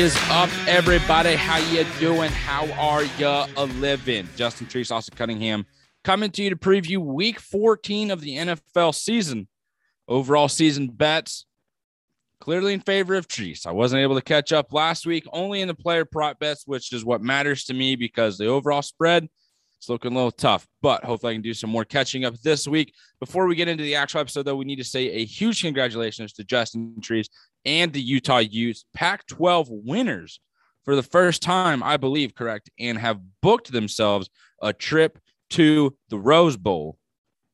is up, everybody? How you doing? How are you a living? Justin Treese, Austin Cunningham, coming to you to preview Week 14 of the NFL season. Overall season bets clearly in favor of Treese. I wasn't able to catch up last week, only in the player prop bets, which is what matters to me because the overall spread it's looking a little tough, but hopefully I can do some more catching up this week. Before we get into the actual episode, though, we need to say a huge congratulations to Justin Trees and the Utah Utes, Pac 12 winners for the first time, I believe, correct, and have booked themselves a trip to the Rose Bowl.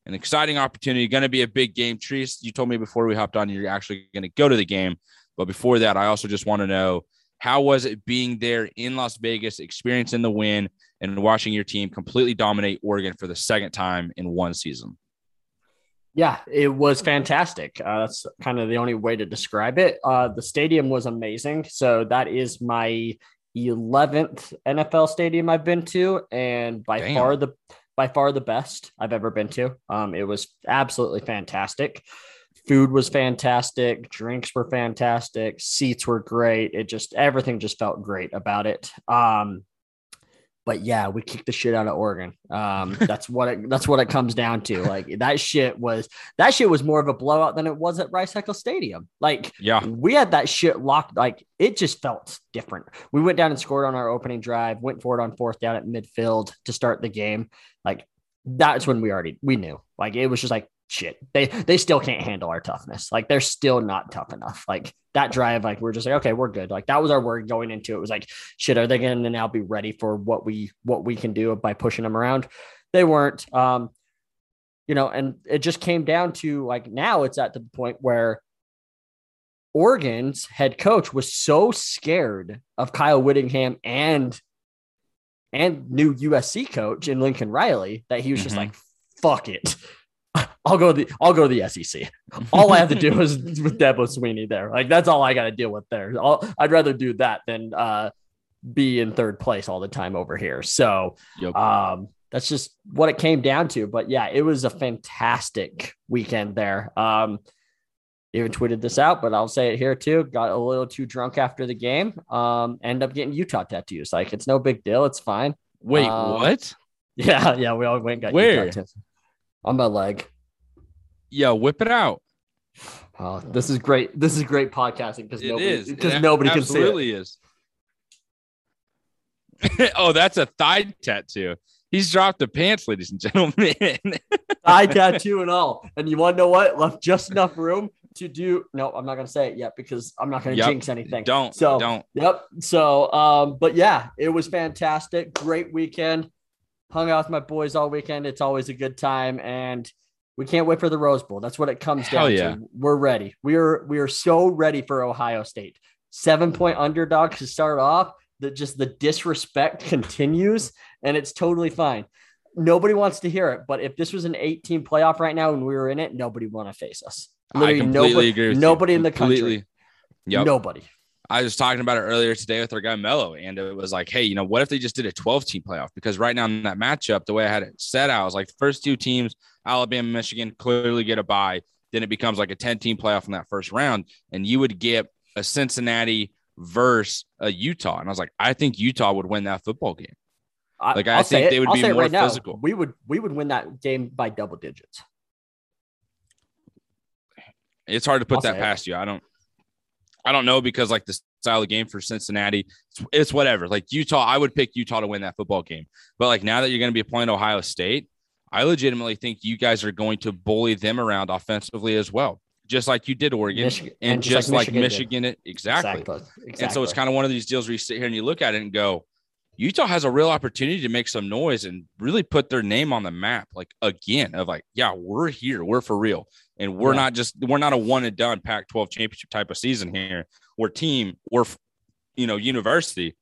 An exciting opportunity, going to be a big game. Trees, you told me before we hopped on, you're actually going to go to the game. But before that, I also just want to know how was it being there in Las Vegas, experiencing the win, and watching your team completely dominate Oregon for the second time in one season. Yeah, it was fantastic. Uh, that's kind of the only way to describe it. Uh, the stadium was amazing. So that is my 11th NFL stadium I've been to, and by Damn. far the by far the best I've ever been to. Um, it was absolutely fantastic. Food was fantastic. Drinks were fantastic. Seats were great. It just everything just felt great about it. Um, but yeah, we kicked the shit out of Oregon. Um, that's what it, that's what it comes down to. Like that shit was that shit was more of a blowout than it was at Rice Eccles Stadium. Like, yeah, we had that shit locked. Like it just felt different. We went down and scored on our opening drive. Went for it on fourth down at midfield to start the game. Like that's when we already we knew. Like it was just like shit. They they still can't handle our toughness. Like they're still not tough enough. Like that drive, like we're just like, okay, we're good. Like that was our word going into it. Was like, shit, are they going to now be ready for what we what we can do by pushing them around? They weren't. Um, you know, and it just came down to like now it's at the point where Oregon's head coach was so scared of Kyle Whittingham and and new USC coach in Lincoln Riley that he was mm-hmm. just like, fuck it. I'll go the I'll go to the SEC. All I have to do is with Dabo Swinney there. Like that's all I got to deal with there. I'll, I'd rather do that than uh, be in third place all the time over here. So yep. um, that's just what it came down to. But yeah, it was a fantastic weekend there. Um, even tweeted this out, but I'll say it here too. Got a little too drunk after the game. Um, end up getting Utah tattoos. Like it's no big deal. It's fine. Wait, um, what? Yeah, yeah. We all went and got where Utah tattoos. On my leg. Yeah, whip it out. Oh, this is great. This is great podcasting because nobody because nobody can see it. Absolutely is. oh, that's a thigh tattoo. He's dropped the pants, ladies and gentlemen. thigh tattoo and all. And you want to know what? Left just enough room to do. No, I'm not going to say it yet because I'm not going to yep. jinx anything. Don't. So don't. Yep. So, um, but yeah, it was fantastic. Great weekend. Hung out with my boys all weekend. It's always a good time and we can't wait for the Rose Bowl. That's what it comes Hell down yeah. to. We're ready. We are we are so ready for Ohio State. Seven point underdog to start off. That just the disrespect continues, and it's totally fine. Nobody wants to hear it, but if this was an 18 playoff right now and we were in it, nobody want to face us. Literally I completely nobody, agree with nobody in the country. Yep. Nobody. I was talking about it earlier today with our guy Mello, and it was like, hey, you know, what if they just did a 12 team playoff? Because right now in that matchup, the way I had it set out, I was like, the first two teams, Alabama, Michigan, clearly get a bye. Then it becomes like a 10 team playoff in that first round, and you would get a Cincinnati versus a Utah. And I was like, I think Utah would win that football game. Like I, I think they would I'll be more right physical. Now, we would we would win that game by double digits. It's hard to put I'll that past it. you. I don't I don't know because like the style of game for Cincinnati, it's, it's, whatever. Like Utah, I would pick Utah to win that football game. But like now that you're going to be playing Ohio State, I legitimately think you guys are going to bully them around offensively as well, just like you did Oregon Michigan, and, just, just like, Michigan, Michigan exactly. Exactly. exactly. And so it's kind of one of these deals where you sit here and you look at it and go, Utah has a real opportunity to make some noise and really put their name on the map, like again, of like, yeah, we're here, we're for real. And we're yeah. not just we're not a one and done Pac 12 championship type of season here. We're team, we're you know, university.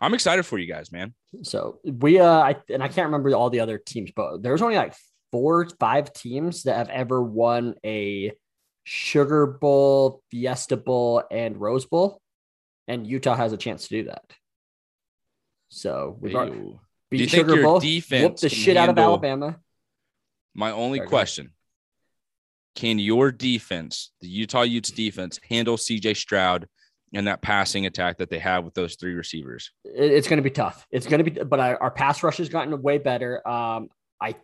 I'm excited for you guys, man. So we uh I and I can't remember all the other teams, but there's only like four, five teams that have ever won a Sugar Bowl, Fiesta Bowl, and Rose Bowl. And Utah has a chance to do that. So we've beat Sugar Bowl, whoop the shit out of Alabama. My only question can your defense, the Utah Utes defense, handle CJ Stroud and that passing attack that they have with those three receivers. It's going to be tough. It's going to be, but our, our pass rush has gotten way better. Um, I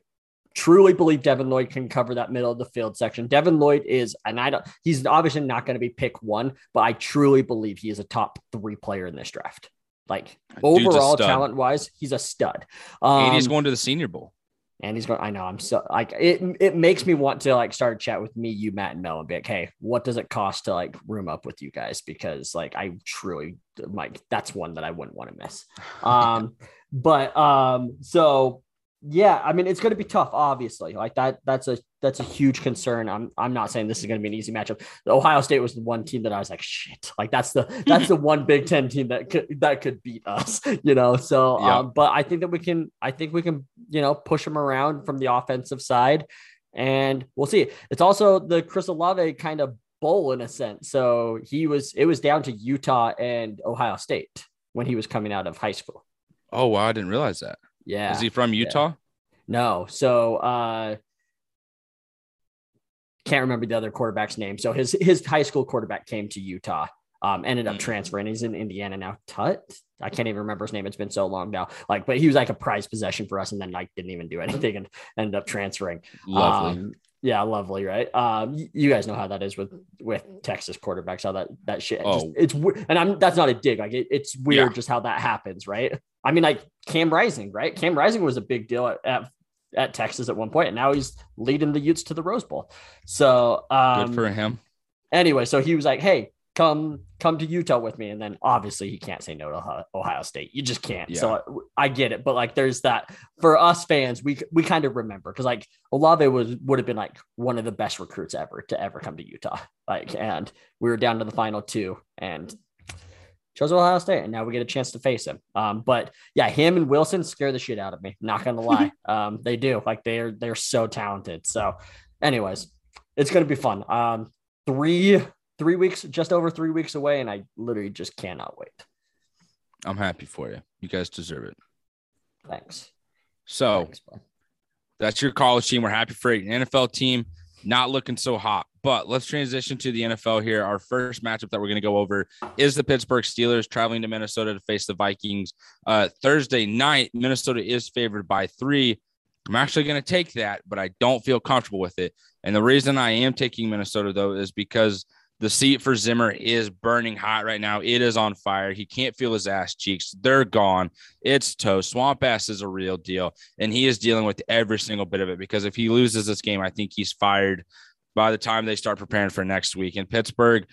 truly believe Devin Lloyd can cover that middle of the field section. Devin Lloyd is, and I don't, he's obviously not going to be pick one, but I truly believe he is a top three player in this draft. Like overall talent wise, he's a stud. Um, and he's going to the Senior Bowl. And he's going. I know. I'm so like it. It makes me want to like start a chat with me, you, Matt, and Mel, and be like, "Hey, what does it cost to like room up with you guys?" Because like I truly like that's one that I wouldn't want to miss. Um, but um, so yeah, I mean it's going to be tough, obviously. Like that, that's a that's a huge concern. I'm I'm not saying this is going to be an easy matchup. Ohio State was the one team that I was like, shit, like that's the that's the one Big Ten team that could that could beat us, you know. So, yeah. um, but I think that we can, I think we can, you know, push them around from the offensive side, and we'll see. It's also the Chris Olave kind of bowl in a sense. So he was, it was down to Utah and Ohio State when he was coming out of high school. Oh wow, I didn't realize that. Yeah. Is he from Utah? Yeah. No. So uh can't remember the other quarterback's name. So his his high school quarterback came to Utah. Um, ended up mm. transferring. He's in Indiana now. Tut. I can't even remember his name. It's been so long now. Like, but he was like a prize possession for us, and then like didn't even do anything and ended up transferring. Lovely. Um, yeah, lovely, right? Um, you guys know how that is with with Texas quarterbacks. How that that shit. Oh. Just, it's and I'm that's not a dig. Like it, it's weird yeah. just how that happens, right? I mean, like Cam Rising, right? Cam Rising was a big deal at, at, at Texas at one point, and now he's leading the Utes to the Rose Bowl. So um, good for him. Anyway, so he was like, "Hey, come come to Utah with me," and then obviously he can't say no to Ohio State. You just can't. Yeah. So I get it, but like, there's that for us fans, we we kind of remember because like Olave was would have been like one of the best recruits ever to ever come to Utah. Like, and we were down to the final two, and chose Ohio State, and now we get a chance to face him. Um, but yeah, him and Wilson scare the shit out of me. Not gonna lie, um, they do. Like they're they're so talented. So, anyways, it's gonna be fun. Um, three three weeks, just over three weeks away, and I literally just cannot wait. I'm happy for you. You guys deserve it. Thanks. So Thanks, that's your college team. We're happy for you. NFL team not looking so hot. But let's transition to the NFL here. Our first matchup that we're going to go over is the Pittsburgh Steelers traveling to Minnesota to face the Vikings. Uh, Thursday night, Minnesota is favored by three. I'm actually going to take that, but I don't feel comfortable with it. And the reason I am taking Minnesota, though, is because the seat for Zimmer is burning hot right now. It is on fire. He can't feel his ass cheeks. They're gone. It's toast. Swamp ass is a real deal. And he is dealing with every single bit of it because if he loses this game, I think he's fired by the time they start preparing for next week. In Pittsburgh,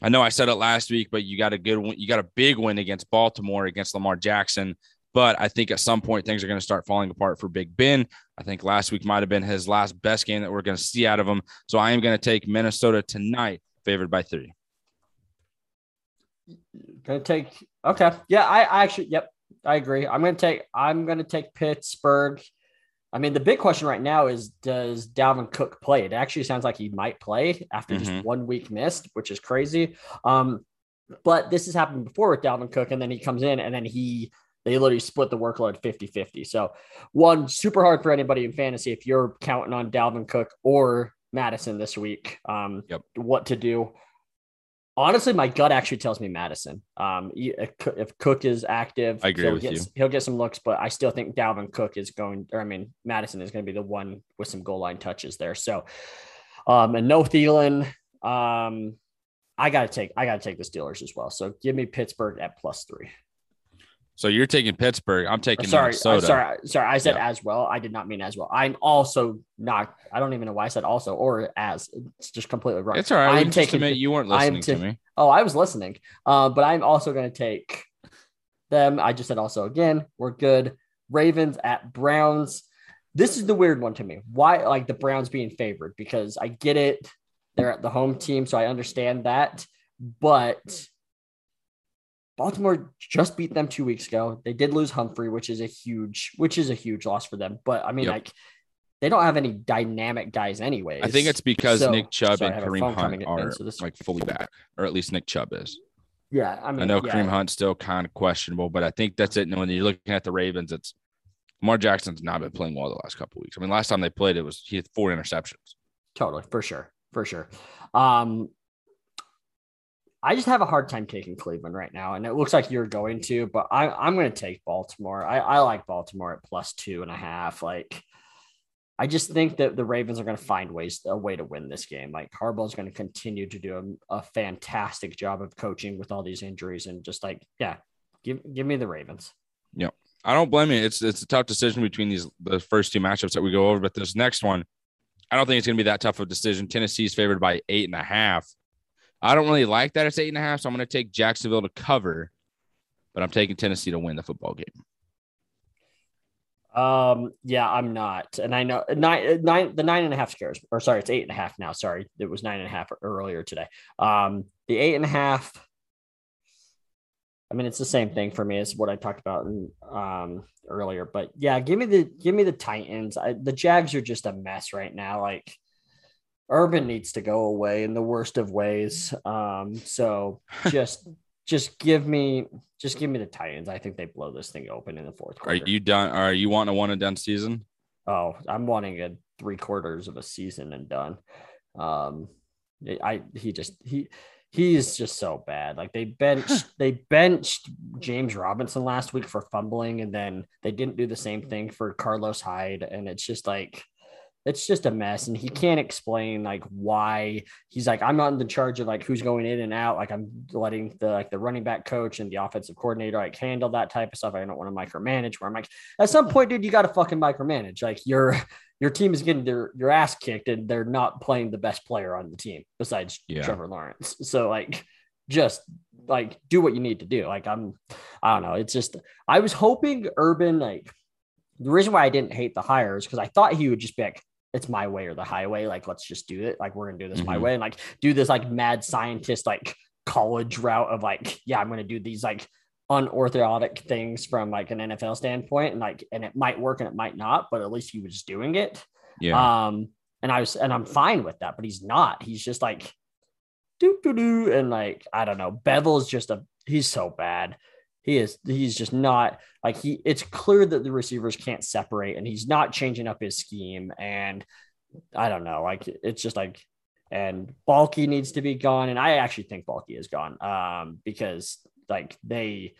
I know I said it last week, but you got a good one. You got a big win against Baltimore against Lamar Jackson. But I think at some point things are going to start falling apart for Big Ben. I think last week might have been his last best game that we're going to see out of him. So I am going to take Minnesota tonight, favored by three. Gonna take okay. Yeah, I, I actually yep, I agree. I'm gonna take I'm gonna take Pittsburgh I mean, the big question right now is does Dalvin Cook play? It actually sounds like he might play after mm-hmm. just one week missed, which is crazy. Um, but this has happened before with Dalvin Cook, and then he comes in and then he they literally split the workload 50-50. So one super hard for anybody in fantasy if you're counting on Dalvin Cook or Mattison this week. Um, yep. what to do honestly, my gut actually tells me Mattison. Um, if Cook is active, I agree he'll with get, you. He'll get some looks, but I still think Dalvin Cook is going, or I mean, Mattison is going to be the one with some goal line touches there. So, um, and no Thielen. Um, I gotta take, I gotta take the Steelers as well. So give me Pittsburgh at plus three. So you're taking Pittsburgh. I'm uh, taking sorry, uh, Minnesota. sorry, uh, sorry. I said yeah. as well. I did not mean as well. I'm also not. I don't even know why I said also or as. It's just completely wrong. It's all right. I'm taking. Admit you weren't listening t- to me. Oh, I was listening. Uh, but I'm also going to take them. I just said also again. We're good. Ravens at Browns. This is the weird one to me. Why like the Browns being favored? Because I get it. They're at the home team, so I understand that. But Baltimore just beat them two weeks ago. They did lose Humphrey, which is a huge, which is a huge loss for them. But I mean, yep. like they don't have any dynamic guys anyway. I think it's because so, Nick Chubb sorry, and Kareem Hunt are in, so like fully back, or at least Nick Chubb is. Yeah, I mean, I know yeah. Kareem Hunt's still kind of questionable, but I think that's it. And when you're looking at the Ravens, it's Lamar Jackson's not been playing well the last couple weeks. I mean, last time they played, it was he had four interceptions. Totally, for sure, for sure. Um, I just have a hard time taking Cleveland right now, and it looks like you're going to, but I, I'm going to take Baltimore. I, I like Baltimore at plus two and a half. Like, I just think that the Ravens are going to find ways a way to win this game. Like Harbaugh is going to continue to do a, a, fantastic job of coaching with all these injuries, and just like yeah, give give me the Ravens. Yeah, I don't blame you. It's it's a tough decision between these the first two matchups that we go over, but this next one, I don't think it's going to be that tough of a decision. Tennessee's favored by eight and a half. I don't really like that it's eight and a half, so I'm going to take Jacksonville to cover, but I'm taking Tennessee to win the football game. Um, yeah, I'm not, and I know nine, nine, the nine and a half scares, or sorry, it's eight and a half now. Sorry, it was nine and a half earlier today. Um, the eight and a half. I mean, it's the same thing for me as what I talked about um, earlier, but yeah, give me the give me the Titans. I, the Jags are just a mess right now. Like Urban needs to go away in the worst of ways. Um, so just just give me just give me the Titans. I think they blow this thing open in the fourth quarter. Are you done? Are you wanting a one and done season? Oh, I'm wanting a three quarters of a season and done. Um, I he just he he's just so bad. Like they benched they benched James Robinson last week for fumbling, and then they didn't do the same thing for Carlos Hyde, and it's just like it's just a mess and he can't explain like why he's like i'm not in the charge of like who's going in and out like i'm letting the like the running back coach and the offensive coordinator like handle that type of stuff. I don't want to micromanage where i'm like at some point dude you got to fucking micromanage. Like your your team is getting their your ass kicked and they're not playing the best player on the team besides yeah. trevor lawrence. So like just like do what you need to do. Like i'm i don't know. It's just i was hoping urban like the reason why I didn't hate the hire is because I thought he would just be like, it's my way or the highway. Like, let's just do it. Like, we're gonna do this mm-hmm. my way and like do this like mad scientist like college route of like, yeah, I'm gonna do these like unorthodox things from like an NFL standpoint, and like, and it might work and it might not, but at least he was doing it. Yeah. Um, and I was, and I'm fine with that, but he's not. He's just like, do do do, and like I don't know. Bevell's just a he's so bad. He is he's just not like he it's clear that the receivers can't separate and he's not changing up his scheme and I don't know like it's just like and Baalke needs to be gone and I actually think Baalke is gone um because like they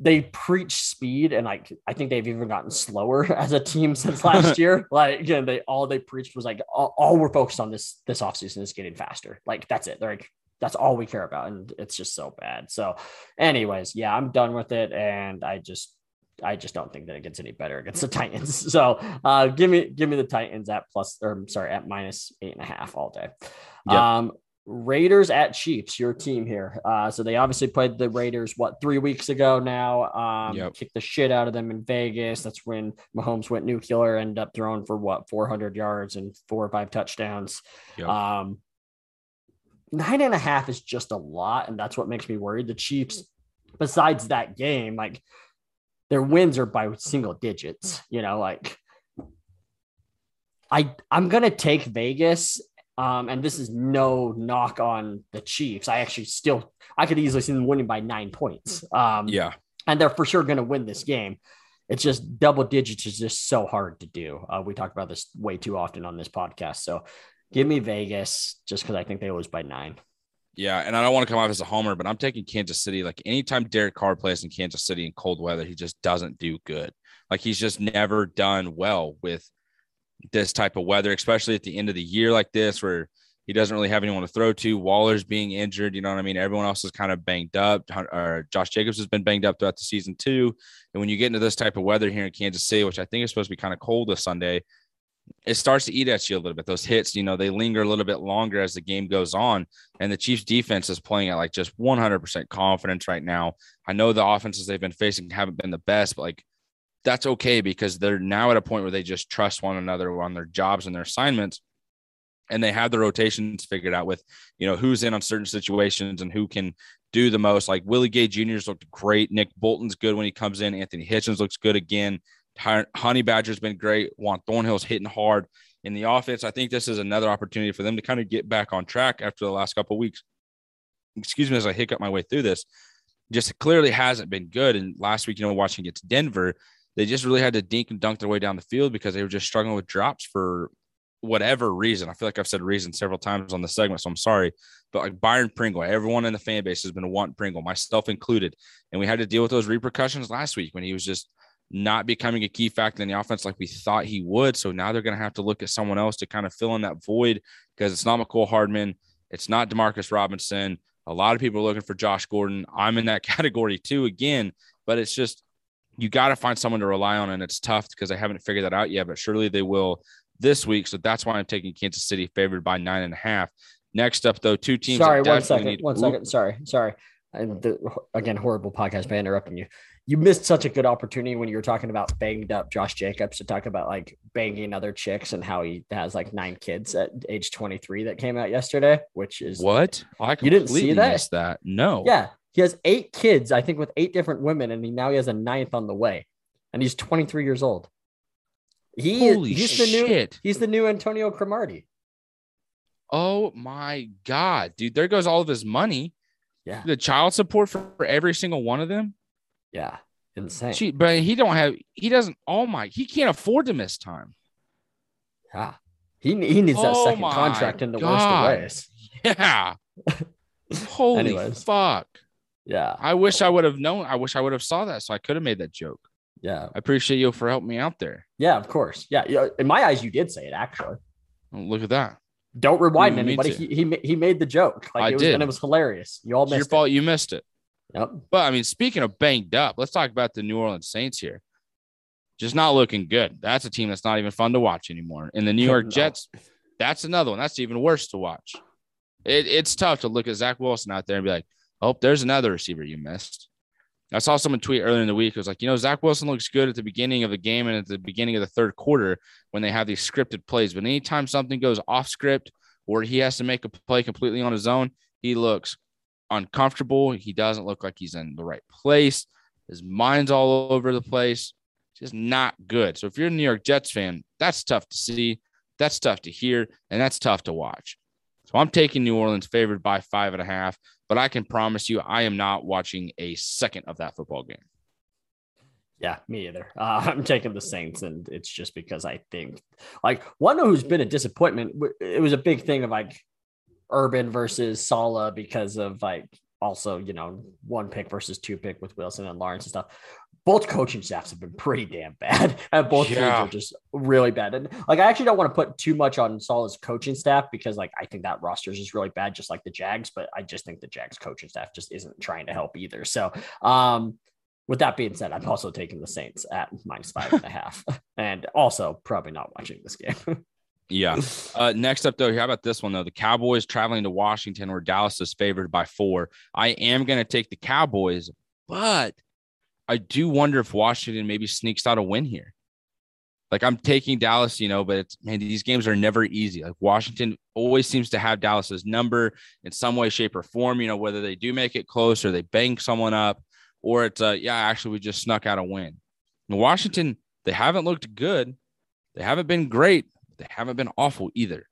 they preach speed and like I think they've even gotten slower as a team since last year. Like again, they all they preached was like all, all, we're focused on this this offseason is getting faster. Like that's it. They're like that's all we care about. And it's just so bad. So, anyways, yeah, I'm done with it. And I just, I just don't think that it gets any better against the Titans. So, uh, give me, give me the Titans at plus, or sorry, at minus eight and a half all day. Yep. Um, Raiders at Chiefs, your team here. Uh, so they obviously played the Raiders what three weeks ago now. Um, yep. kicked the shit out of them in Vegas. That's when Mahomes went nuclear, ended up throwing for what 400 yards and four or five touchdowns. Yep. Um, nine and a half is just a lot, and that's what makes me worried. The Chiefs, besides that game, like their wins are by single digits. You know, like I I'm gonna take Vegas. Um, and this is no knock on the Chiefs. I actually still I could easily see them winning by nine points. Um, yeah, and they're for sure going to win this game. It's just double digits is just so hard to do. Uh, we talk about this way too often on this podcast. So Give me Vegas just because I think they lose by nine. Yeah, and I don't want to come off as a homer, but I'm taking Kansas City. Like anytime Derek Carr plays in Kansas City in cold weather, he just doesn't do good. Like he's just never done well with this type of weather, especially at the end of the year like this, where he doesn't really have anyone to throw to. Waller's being injured, you know what I mean? Everyone else is kind of banged up. Or Josh Jacobs has been banged up throughout the season too. And when you get into this type of weather here in Kansas City, which I think is supposed to be kind of cold this Sunday, it starts to eat at you a little bit. Those hits, you know, they linger a little bit longer as the game goes on. And the Chiefs defense is playing at like just 100% confidence right now. I know the offenses they've been facing haven't been the best, but like that's okay because they're now at a point where they just trust one another on their jobs and their assignments. And they have the rotations figured out with, you know, who's in on certain situations and who can do the most. Like Willie Gay Jr.'s looked great. Nick Bolton's good when he comes in. Anthony Hitchens looks good again. Honey Badger's been great. Juan Thornhill's hitting hard in the offense. I think this is another opportunity for them to kind of get back on track after the last couple weeks. Excuse me as I hiccup my way through this. Just clearly hasn't been good. And last week, you know, watching against Denver, they just really had to dink and dunk their way down the field because they were just struggling with drops for whatever reason, I feel like I've said reason several times on the segment, so I'm sorry. But like Byron Pringle, everyone in the fan base has been wanting Pringle, myself included. And we had to deal with those repercussions last week when he was just not becoming a key factor in the offense like we thought he would. So now they're going to have to look at someone else to kind of fill in that void because it's not Mecole Hardman. It's not Demarcus Robinson. A lot of people are looking for Josh Gordon. I'm in that category too, again, but it's just you got to find someone to rely on, and it's tough because I haven't figured that out yet, but surely they will this week. So that's why I'm taking Kansas City favored by nine and a half. Next up, though, two teams. Sorry, one second. Need- one second. Sorry, sorry. The, again, horrible podcast by interrupting you you missed such a good opportunity when you were talking about banged up Josh Jacobs to talk about like banging other chicks and how he has like nine kids at age 23 that came out yesterday, which is what I you didn't see that? that. No. Yeah. He has eight kids, I think, with eight different women, and he now he has a ninth on the way. And he's 23 years old. He Holy he's shit. the new he's the new Antonio Cromartie. Oh my god, dude. There goes all of his money. Yeah. The child support for every single one of them. Yeah, insane. She, but he don't have. He doesn't. Oh my! He can't afford to miss time. Yeah, he he needs that oh second contract in the God. worst of ways. Yeah. Holy Anyways. fuck. Yeah. I wish I would have known. I wish I would have saw that, so I could have made that joke. Yeah. I appreciate you for helping me out there. Yeah, of course. Yeah. In my eyes, you did say it actually. Oh, look at that. Don't rewind anybody. He, he he made the joke. Like I it was, did. and it was hilarious. You all missed it's your it. fault. You missed it. Yep. But I mean, speaking of banged up, let's talk about the New Orleans Saints here. Just not looking good. That's a team that's not even fun to watch anymore. And the New York no. Jets, that's another one. That's even worse to watch. It, it's tough to look at Zach Wilson out there and be like, oh, there's another receiver you missed. I saw someone tweet earlier in the week. It was like, you know, Zach Wilson looks good at the beginning of the game and at the beginning of the third quarter when they have these scripted plays. But anytime something goes off script or he has to make a play completely on his own, he looks uncomfortable. He doesn't look like he's in the right place. His mind's all over the place. Just not good. So if you're a New York Jets fan, that's tough to see. That's tough to hear, and that's tough to watch. So I'm taking New Orleans favored by five and a half, but I can promise you I am not watching a second of that football game. Yeah, me either. Uh, I'm taking the Saints, and it's just because I think, like, one who's been a disappointment. It was a big thing of like Urban versus Saleh because of like also, you know, one pick versus two pick with Wilson and Lawrence and stuff. Both coaching staffs have been pretty damn bad. And both yeah. teams are just really bad. And like, I actually don't want to put too much on Saleh's coaching staff because like, I think that roster is just really bad, just like the Jags, but I just think the Jags coaching staff just isn't trying to help either. So, um, with that being said, I'm also taking the Saints at minus five and a half, and also probably not watching this game. Yeah. Uh, next up, though, how about this one, though? The Cowboys traveling to Washington, where Dallas is favored by four. I am going to take the Cowboys, but I do wonder if Washington maybe sneaks out a win here. Like I'm taking Dallas, you know, but it's man, these games are never easy. Like Washington always seems to have Dallas's number in some way, shape, or form. You know, whether they do make it close or they bank someone up, or it's uh, yeah, actually we just snuck out a win. In Washington, they haven't looked good. They haven't been great, they haven't been awful either.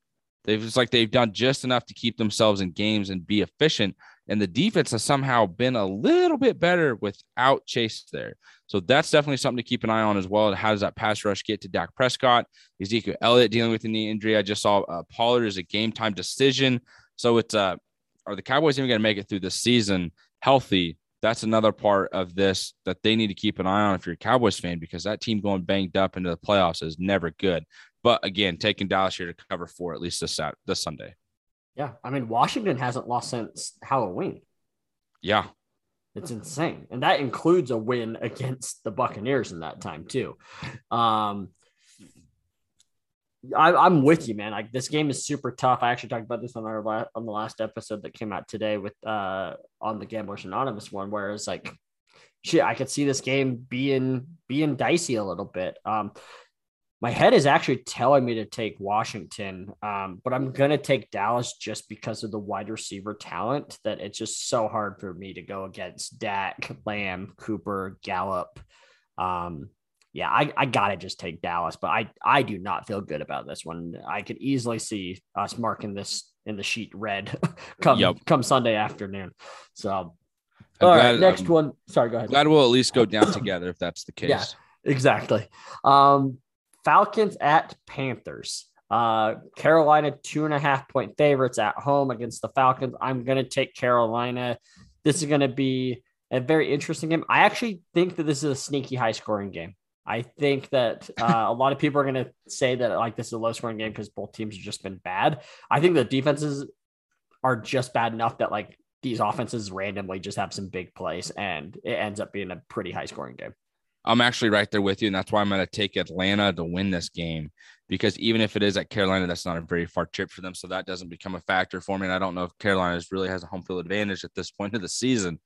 They've just like they've done just enough to keep themselves in games and be efficient. And the defense has somehow been a little bit better without Chase there. So that's definitely something to keep an eye on as well. How does that pass rush get to Dak Prescott? Ezekiel Elliott dealing with a knee injury. I just saw uh, Pollard is a game time decision. So it's uh, are the Cowboys even going to make it through the season healthy? That's another part of this that they need to keep an eye on if you're a Cowboys fan because that team going banged up into the playoffs is never good. But again, taking Dallas here to cover four at least this Sat this Sunday. Yeah, I mean Washington hasn't lost since Halloween. Yeah, it's insane, and that includes a win against the Buccaneers in that time too. Um, I, am with you, man. Like this game is super tough. I actually talked about this on our on the last episode that came out today with uh on the Gamblers Anonymous one, where it's like, shit, I could see this game being being dicey a little bit. Um, my head is actually telling me to take Washington, um, but I'm gonna take Dallas just because of the wide receiver talent. That it's just so hard for me to go against Dak, Lamb, Cooper, Gallup. Um, yeah, I, I gotta just take Dallas, but I I do not feel good about this one. I could easily see us marking this in the sheet red come yep. come Sunday afternoon. So, all glad, right, next um, one. Sorry, go ahead. Glad we'll at least go down together if that's the case. Yeah, exactly. Um, Falcons at Panthers. Uh, Carolina, two and a half point favorites at home against the Falcons. I'm going to take Carolina. This is going to be a very interesting game. I actually think that this is a sneaky high scoring game. I think that uh, a lot of people are going to say that like this is a low scoring game because both teams have just been bad. I think the defenses are just bad enough that like these offenses randomly just have some big plays and it ends up being a pretty high scoring game. I'm actually right there with you, and that's why I'm going to take Atlanta to win this game because even if it is at Carolina, that's not a very far trip for them, so that doesn't become a factor for me. And I don't know if Carolina really has a home field advantage at this point of the season.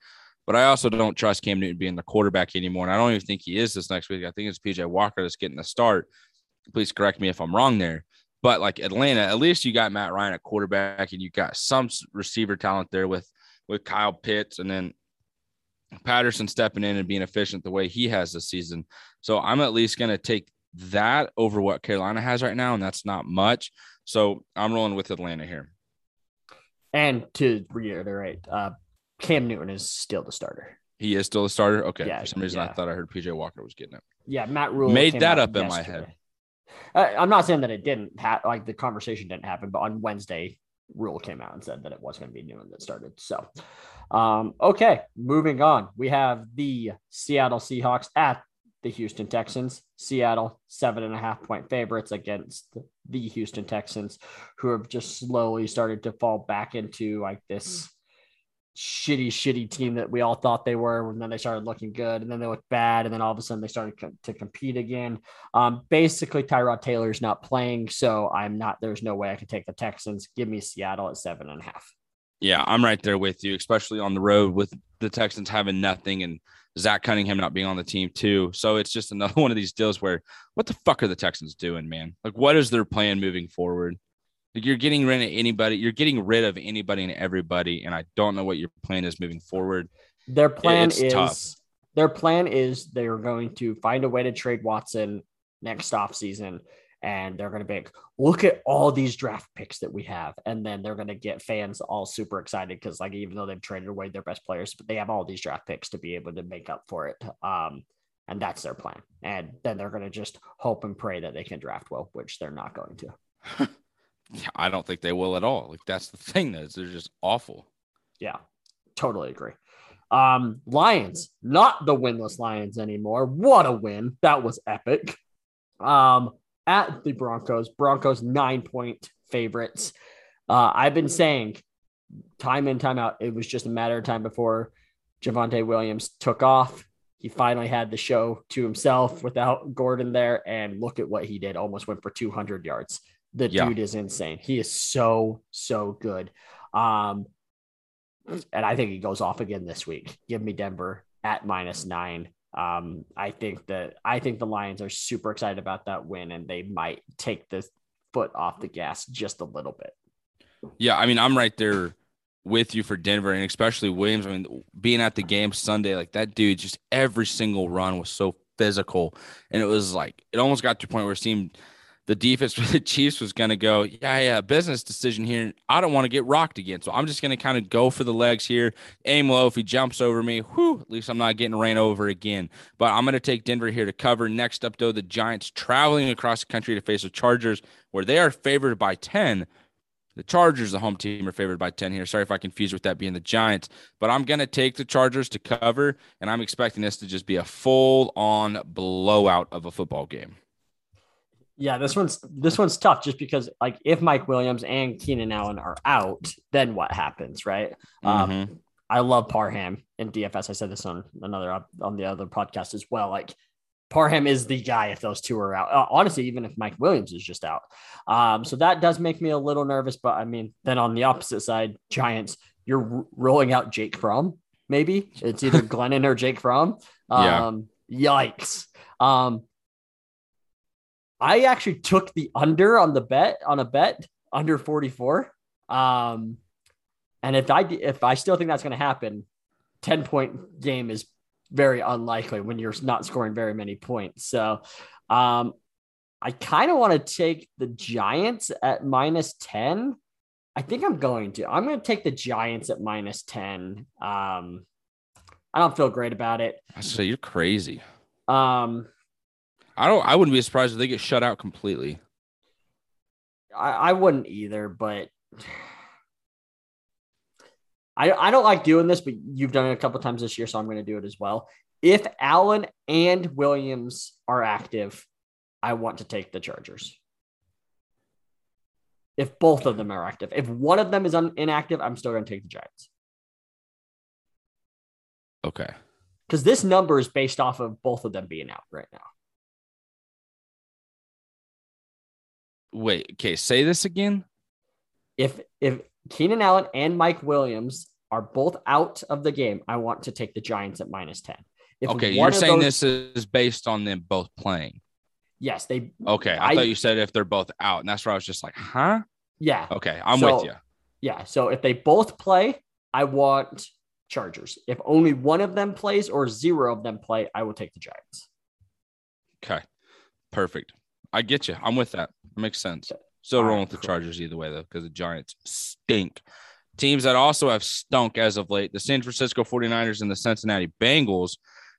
But I also don't trust Cam Newton being the quarterback anymore. And I don't even think he is this next week. I think it's PJ Walker that's getting the start. Please correct me if I'm wrong there. But like Atlanta, at least you got Matt Ryan at quarterback and you got some receiver talent there with with Kyle Pitts and then Patterson stepping in and being efficient the way he has this season. So I'm at least going to take that over what Carolina has right now, and that's not much. So I'm rolling with Atlanta here. And to reiterate, uh, Cam Newton is still the starter. He is still the starter. Okay. Yeah, For some reason, yeah. I thought I heard PJ Walker was getting it. Yeah, Matt Rhule Made that up in my head. Uh, I'm not saying that it didn't ha- like the conversation didn't happen, but on Wednesday, Rhule came out and said that it was going to be Newton that started. So, um, okay, moving on. We have the Seattle Seahawks at the Houston Texans. Seattle seven and a half point favorites against the Houston Texans, who have just slowly started to fall back into like this shitty, shitty team that we all thought they were. And then they started looking good, and then they looked bad, and then all of a sudden they started co- to compete again. Um, basically, Tyrod Taylor's not playing, so I'm not. There's no way I could take the Texans. Give me Seattle at seven and a half. Yeah, I'm right there with you, especially on the road with the Texans having nothing and Zach Cunningham not being on the team too. So it's just another one of these deals where what the fuck are the Texans doing, man? Like, what is their plan moving forward? Like, you're getting rid of anybody, you're getting rid of anybody and everybody, and I don't know what your plan is moving forward. Their plan It's is tough. their plan is they're going to find a way to trade Watson next offseason. And they're going to be like, look at all these draft picks that we have. And then they're going to get fans all super excited because, like, even though they've traded away their best players, but they have all these draft picks to be able to make up for it. Um, and that's their plan. And then they're going to just hope and pray that they can draft well, which they're not going to. Yeah, I don't think they will at all. Like, that's the thing, is they're just awful. Yeah, totally agree. Um, Lions, not the winless Lions anymore. What a win! That was epic. Um, at the Broncos, Broncos nine point favorites. Uh, I've been saying time in, time out, it was just a matter of time before Javonte Williams took off. He finally had the show to himself without Gordon there. And look at what he did. Almost went for 200 yards. The Yeah. dude is insane. He is so, so good. Um, and I think he goes off again this week. Give me Denver at minus nine. Um, I think that I think the Lions are super excited about that win, and they might take the foot off the gas just a little bit. Yeah, I mean, I'm right there with you for Denver and especially Williams. I mean, being at the game Sunday, like that dude, just every single run was so physical. And it was like, it almost got to a point where it seemed the defense for the Chiefs was going to go, yeah, yeah, business decision here. I don't want to get rocked again. So I'm just going to kind of go for the legs here, aim low. If he jumps over me, whew, at least I'm not getting ran over again. But I'm going to take Denver here to cover. Next up, though, the Giants traveling across the country to face the Chargers, where they are favored by 10. The Chargers, the home team, are favored by 10 here. Sorry if I confused with that being the Giants, but I'm going to take the Chargers to cover, and I'm expecting this to just be a full on blowout of a football game. Yeah, this one's this one's tough just because like if Mike Williams and Keenan Allen are out, then what happens, right? Um, Mhm. I love Parham in DFS. I said this on another on the other podcast as well. Like Parham is the guy if those two are out. Uh, honestly, even if Mike Williams is just out, um, so that does make me a little nervous. But I mean, then on the opposite side, Giants, you're r- rolling out Jake Fromm. Maybe it's either Glennon or Jake Fromm. Yeah. Um, Yikes. Um, I actually took the under on the bet on a bet under 44. Um, and if I if I still think that's going to happen, 10 point game is very unlikely when you're not scoring very many points. So, um, I kind of want to take the Giants at minus 10. I think I'm going to. I'm going to take the Giants at minus 10. Um, I don't feel great about it. I say you're crazy. Um, I don't. I wouldn't be surprised if they get shut out completely. I, I wouldn't either, but I, I don't like doing this, but you've done it a couple times this year, so I'm going to do it as well. If Allen and Williams are active, I want to take the Chargers. If both of them are active, if one of them is un- inactive, I'm still going to take the Giants. Okay. Because this number is based off of both of them being out right now. Wait, okay, say this again. If if Keenan Allen and Mike Williams are both out of the game, I want to take the Giants at minus 10. If okay, you're saying those- this is based on them both playing. Yes, they Okay, I, I- thought you said if they're both out, and that's where I was just like, huh? yeah. Okay, I'm So- with you. Yeah. So if they both play, I want Chargers. If only one of them plays or zero of them play, I will take the Giants. Okay, perfect. I get you. I'm with that. Makes sense. Still rolling with the. Chargers either way, though, because the Giants stink. Teams that also have stunk as of late the San Francisco 49ers and the Cincinnati Bengals.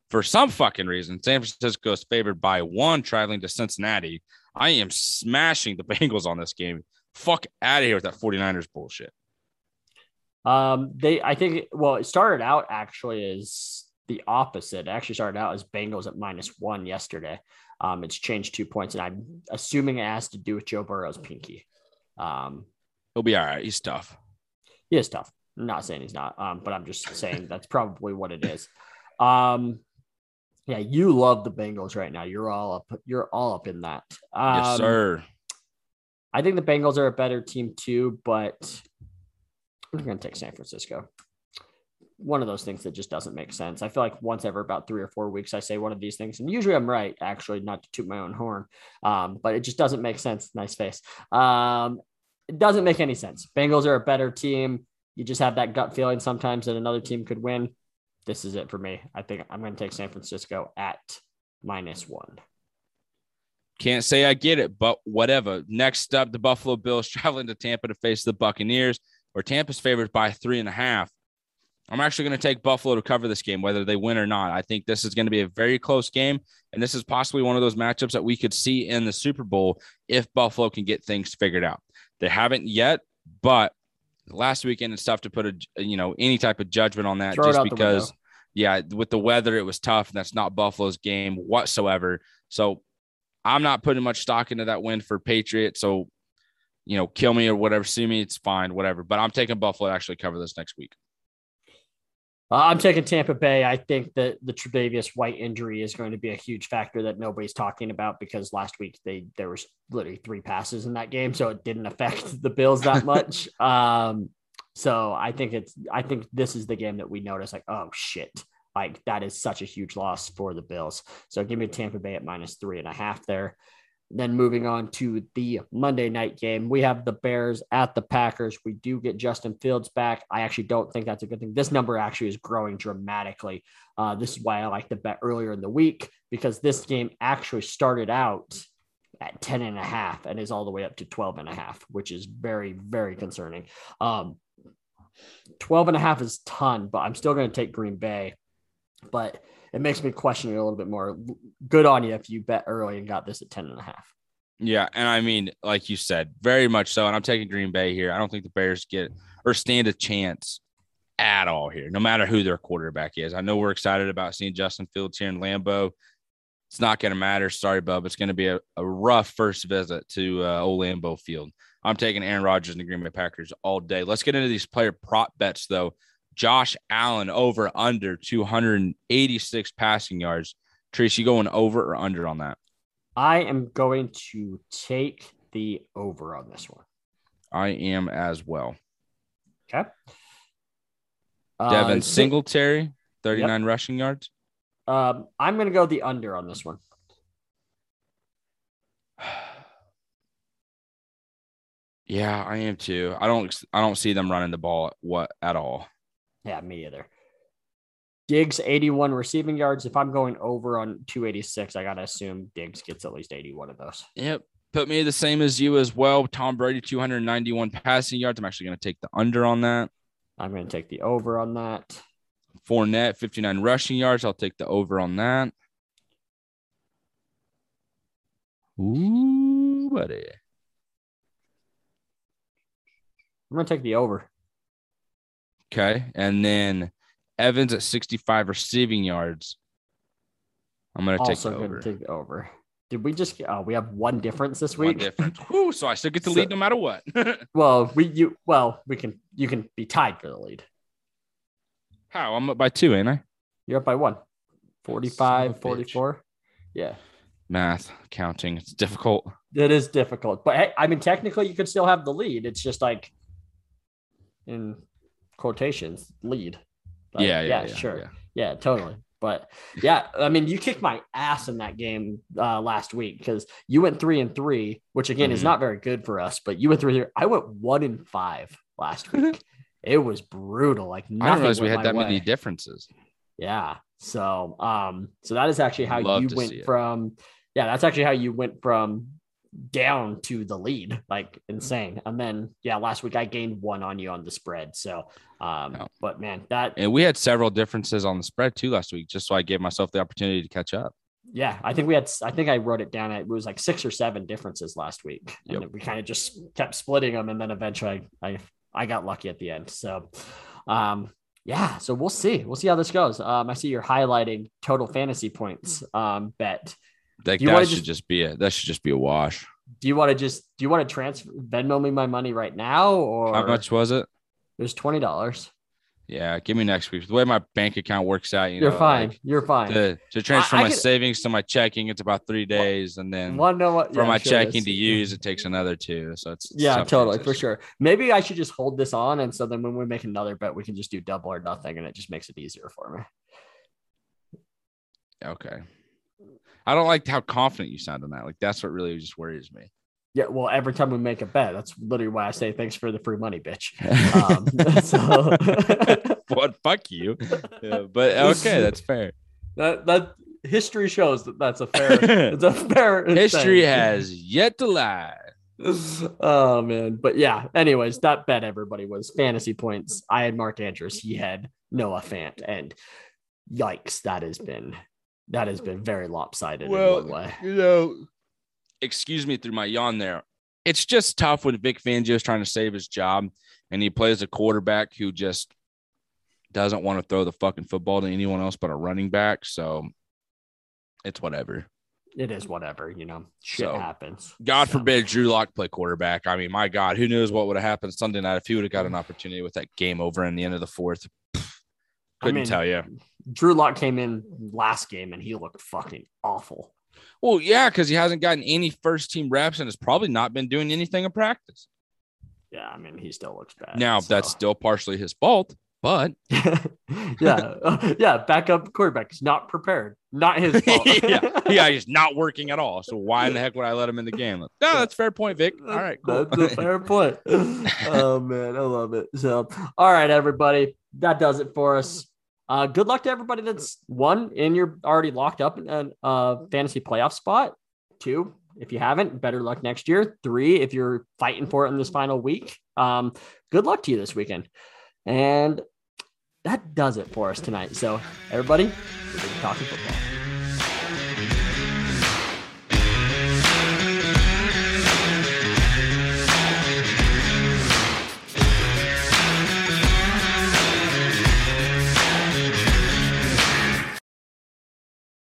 For some fucking reason, San Francisco is favored by one traveling to Cincinnati. I am smashing the Bengals on this game. Fuck out of here with that 49ers bullshit. Um, they I think well, it started out actually as the opposite. It actually started out as Bengals at minus one yesterday. Um, it's changed two points, and I'm assuming it has to do with Joe Burrow's pinky. Um, He'll be all right. He's tough. he is tough. I'm not saying he's not, um, but I'm just saying that's probably what it is. Um, yeah, you love the Bengals right now. You're all up. You're all up in that. Um, yes, sir. I think the Bengals are a better team too, but I'm going to take San Francisco. One of those things that just doesn't make sense. I feel like once every about three or four weeks, I say one of these things, and usually I'm right. Actually, not to toot my own horn, um, but it just doesn't make sense. Nice face. Um, it doesn't make any sense. Bengals are a better team. You just have that gut feeling sometimes that another team could win. This is it for me. I think I'm going to take San Francisco at minus one. Can't say I get it, but whatever. Next up, the Buffalo Bills traveling to Tampa to face the Buccaneers, where Tampa's favored by three and a half. I'm actually going to take Buffalo to cover this game, whether they win or not. I think this is going to be a very close game, and this is possibly one of those matchups that we could see in the Super Bowl if Buffalo can get things figured out. They haven't yet, but last weekend it's tough to put a you know any type of judgment on that Throw just because yeah, with the weather it was tough, and that's not Buffalo's game whatsoever. So I'm not putting much stock into that win for Patriots. So, you know, kill me or whatever, sue me, it's fine, whatever. But I'm taking Buffalo to actually cover this next week. Uh, I'm taking Tampa Bay. I think that the Tre'Davious White injury is going to be a huge factor that nobody's talking about because last week they there was literally three passes in that game, so it didn't affect the Bills that much. um, so I think it's I think this is the game that we notice like oh shit, like that is such a huge loss for the Bills. So give me Tampa Bay at minus three and a half there. Then moving on to the Monday night game, we have the Bears at the Packers. We do get Justin Fields back. I actually don't think that's a good thing. This number actually is growing dramatically. Uh, this is why I like the bet earlier in the week because this game actually started out at 10 and a half and is all the way up to 12 and a half, which is very, very concerning. Um, 12 and a half is ton, but I'm still going to take Green Bay. But it makes me question it a little bit more. Good on you if you bet early and got this at 10 and a half. Yeah. And I mean, like you said, very much so. And I'm taking Green Bay here. I don't think the Bears get or stand a chance at all here, no matter who their quarterback is. I know we're excited about seeing Justin Fields here in Lambeau. It's not going to matter. Sorry, Bub. It's going to be a, a rough first visit to uh, old Lambeau Field. I'm taking Aaron Rodgers and the Green Bay Packers all day. Let's get into these player prop bets, though. Josh Allen over under 286 passing yards. Tracy, you going over or under on that? I am going to take the over on this one. I am as well. Okay. Uh, Devin si- Singletary, 39 rushing yards. Um, I'm going to go the under on this one. Yeah, I am too. I don't I don't see them running the ball what at all. Yeah, me either. Diggs 81 receiving yards. If I'm going over on 286, I got to assume Diggs gets at least 81 of those. Yep. Put me the same as you as well. Tom Brady, 291 passing yards. I'm actually going to take the under on that. I'm going to take the over on that. Fournette, 59 rushing yards. I'll take the over on that. Ooh, buddy. I'm gonna take the over. Okay. And then Evans at 65 receiving yards. I'm going to take Also over. take over. Did we just? Oh, we have one difference this One week. difference. Whew, so I still get to So- lead no matter what. Well, we you well we can you can be tied for the lead. How? I'm up by two, ain't I? You're up by one. 45, of a bitch. 44. Yeah. Math, counting. It's difficult. It is difficult, but hey, I mean, technically, you could still have the lead. It's just like in quotations, lead. Like, yeah, yeah, yeah, sure, yeah. yeah. totally. But yeah, I mean, you kicked my ass in that game uh, last week because you went three and three, which again is Mhm. not very good for us. But you went three. I went one and five last week. it was brutal. Like I didn't realize we had that many differences. Yeah. So um so that is actually how Love you went from yeah, that's actually how you went from down to the lead. Like insane. And then yeah, last week I gained one on you on the spread. So um Oh. but man, that And we had several differences on the spread too last week, just so I gave myself the opportunity to catch up. yeah, I think we had I think I wrote it down. It was like six or seven differences last week. And Yep. we kind of just kept splitting them and then eventually I, I I got lucky at the end. So um yeah, so we'll see. We'll see how this goes. Um, I see you're highlighting total fantasy points um, bet. Like that should just- just, be a that should just be a wash. do you want to just do you want to transfer Venmo me my money right now or How much was it? There's twenty dollars. Yeah, give me next week. The way my bank account works out, you You're know, fine. like, You're fine. to, to transfer I my could- savings to my checking, it's about three days, and then Want to what for yeah, my sure checking to use, it takes another two. So it's it's Yeah, totally for sure. Maybe I should just hold this on, and so then when we make another bet, we can just do double or nothing, and it just makes it easier for me. Okay. I don't like how confident you sound on that. Like that's what really just worries me. Yeah, well, every time we make a bet, that's literally why I say thanks for the free money, bitch. Um, so what? Fuck you. Yeah, but okay, that's fair. that that history shows that that's a fair. it's a fair. History thing. has yet to lie. oh man but yeah anyways that bet everybody was fantasy points i had mark andrews he had noah fant and yikes that has been that has been very lopsided Well, in one way You know, excuse me through my yawn there. It's just tough when Vic Fangio is trying to save his job and he plays a quarterback who just doesn't want to throw the fucking football to anyone else but a running back. So it's whatever. it is whatever you know shit So, happens God So, forbid Drew Lock play quarterback. I mean, my God, who knows what would have happened Sunday night if he would have got an opportunity with that game over in the end of the fourth. Couldn't mean, tell you. drew lock came in last game and he looked fucking awful Well, yeah, because he hasn't gotten any first team reps and has probably not been doing anything in practice. yeah i mean he still looks bad Now, so. that's still partially his fault, but yeah yeah backup quarterback is not prepared not his fault yeah, yeah, he's not working at all. So why in the heck would I let him in the game? No, that's a fair point, Vic. All right, cool. That's a fair point. oh man, I love it. So, all right, everybody, that does it for us. Uh, good luck to everybody that's one and you're already locked up in a fantasy playoff spot. Two, if you haven't, better luck next year. Three, if you're fighting for it in this final week, um, good luck to you this weekend. And that does it for us tonight. So, everybody, we're talking football.